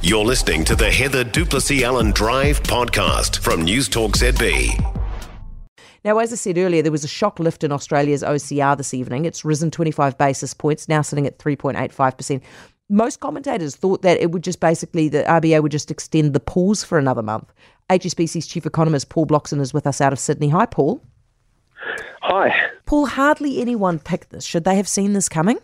You're listening to the Heather du Plessis-Allen Drive podcast from News Talk ZB. Now, as I said earlier, there was a shock lift in Australia's OCR this evening. It's risen 25 basis points, now sitting at 3.85%. Most commentators thought that it would just basically, the RBA would just extend the pause for another month. HSBC's chief economist Paul Bloxham is with us out of Sydney. Hi, Paul. Hi. Paul, hardly anyone picked this. Should they have seen this coming?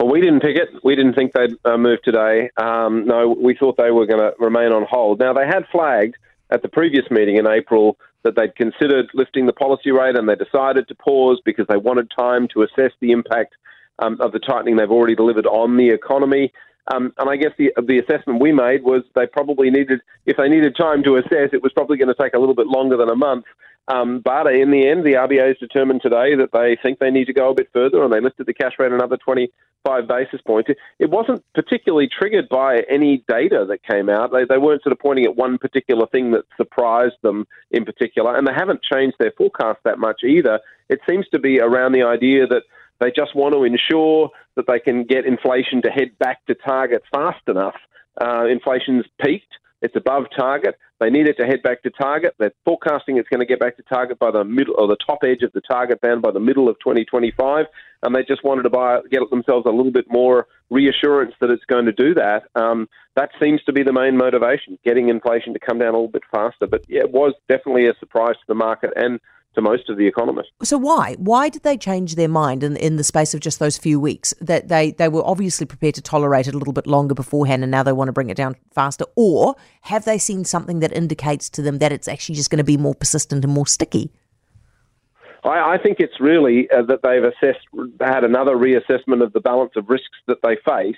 Well, we didn't pick it. We didn't think they'd uh, move today. Um, no, we thought they were going to remain on hold. Now, they had flagged at the previous meeting in April that they'd considered lifting the policy rate and they decided to pause because they wanted time to assess the impact um, of the tightening they've already delivered on the economy. Um, and I guess the the assessment we made was they probably needed, if they needed time to assess, it was probably going to take a little bit longer than a month. Um, but in the end, the RBA has determined today that they think they need to go a bit further, and they lifted the cash rate another 25 basis points. It, wasn't particularly triggered by any data that came out. They, they weren't sort of pointing at one particular thing that surprised them in particular, and they haven't changed their forecast that much either. It seems to be around the idea that they just want to ensure that they can get inflation to head back to target fast enough. Uh, inflation's peaked. It's above target. They need it to head back to target. They're forecasting it's going to get back to target by the middle or the top edge of the target band by the middle of 2025, and they just wanted to buy get themselves a little bit more reassurance that it's going to do that. Um, that seems to be the main motivation: getting inflation to come down a little bit faster. But yeah, it was definitely a surprise to the market and to most of the economists. So why? Why did they change their mind in, in the space of just those few weeks? That they, they were obviously prepared to tolerate it a little bit longer beforehand and now they want to bring it down faster? Or have they seen something that indicates to them that it's actually just going to be more persistent and more sticky? I, I think it's really uh, that they've assessed, had another reassessment of the balance of risks that they face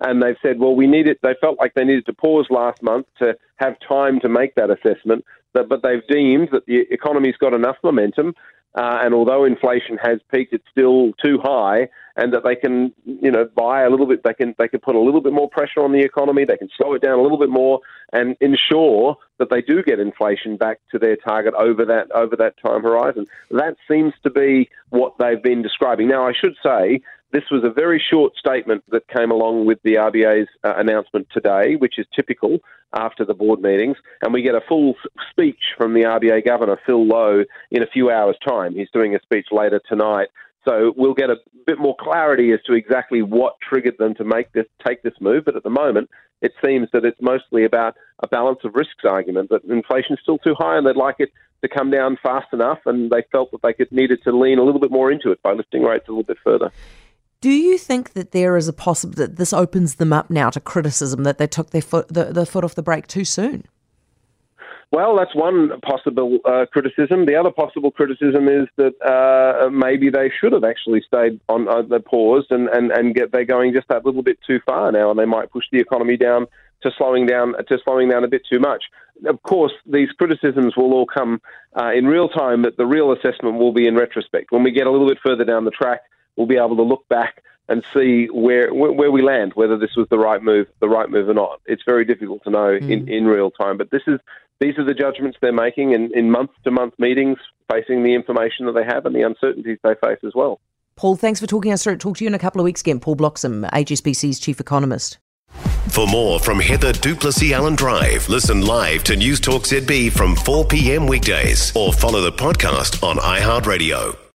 and they've said, well, we needed. They felt like they needed to pause last month to have time to make that assessment, but, but they've deemed that the economy's got enough momentum, uh, and although inflation has peaked, it's still too high, and that they can, you know, buy a little bit. They can they can put a little bit more pressure on the economy. They can slow it down a little bit more, and ensure that they do get inflation back to their target over that over that time horizon. That seems to be what they've been describing. Now, I should say this was a very short statement that came along with the RBA's uh, announcement today, which is typical after the board meetings. And we get a full speech from the RBA governor, Phil Lowe, in a few hours' time. He's doing a speech later tonight. So we'll get a bit more clarity as to exactly what triggered them to make this take this move. But at the moment, it seems that it's mostly about a balance of risks argument that inflation's still too high and they'd like it to come down fast enough, and they felt that they could needed to lean a little bit more into it by lifting rates a little bit further. Do you think that there is a possible that this opens them up now to criticism that they took their foot the, the foot off the brake too soon? Well, that's one possible uh, criticism. The other possible criticism is that uh, maybe they should have actually stayed on uh, the pause and, and, and get they're going just that little bit too far now, and they might push the economy down to slowing down to slowing down a bit too much. Of course, these criticisms will all come uh, in real time, but the real assessment will be in retrospect when we get a little bit further down the track we'll be able to look back and see where where we land, whether this was the right move, the right move or not. It's very difficult to know mm. in, in real time. But this is these are the judgments they're making in, in month to month meetings, facing the information that they have and the uncertainties they face as well. Paul, thanks for talking us through. Talk to you in a couple of weeks again. Paul Bloxham, HSBC's chief economist. For more from Heather du Plessis-Allen Drive, listen live to News Talk ZB from 4 p.m. weekdays or follow the podcast on iHeartRadio.